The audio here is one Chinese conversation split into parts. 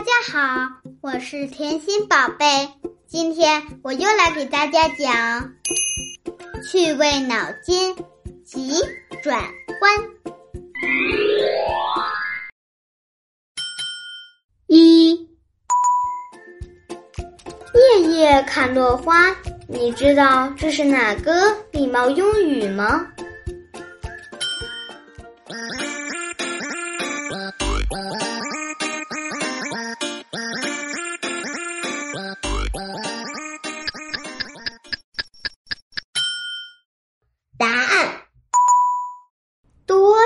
大家好，我是甜心宝贝。今天我又来给大家讲趣味脑筋急转弯。一，夜夜看落花，你知道这是哪个礼貌用语吗？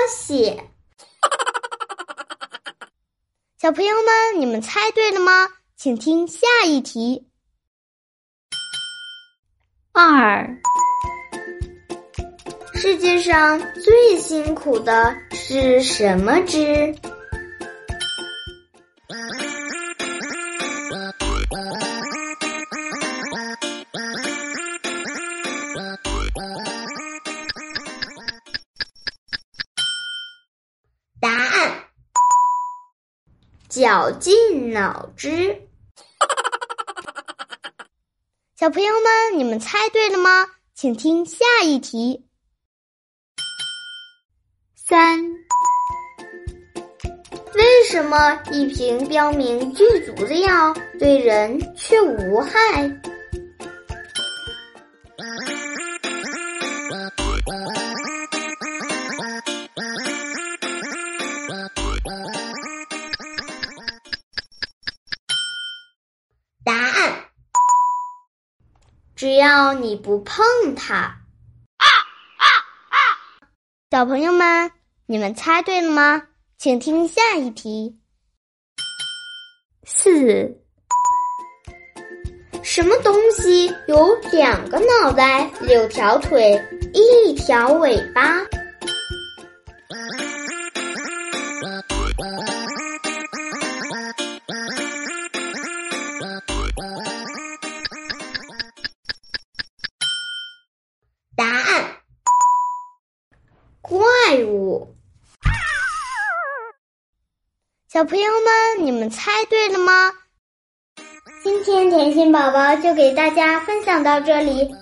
写，小朋友们，你们猜对了吗？请听下一题。二，世界上最辛苦的是什么枝？绞尽脑汁。小朋友们，你们猜对了吗？请听下一题。三，为什么一瓶标明剧毒的药对人却无害？只要你不碰它。啊啊啊小朋友们，你们猜对了吗？请听下一题。四，什么东西有两个脑袋、六条腿、一条尾巴？怪物。小朋友们，你们猜对了吗？今天甜心宝宝就给大家分享到这里。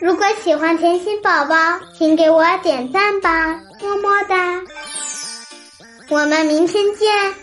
如果喜欢甜心宝宝，请给我点赞吧，么么哒！我们明天见，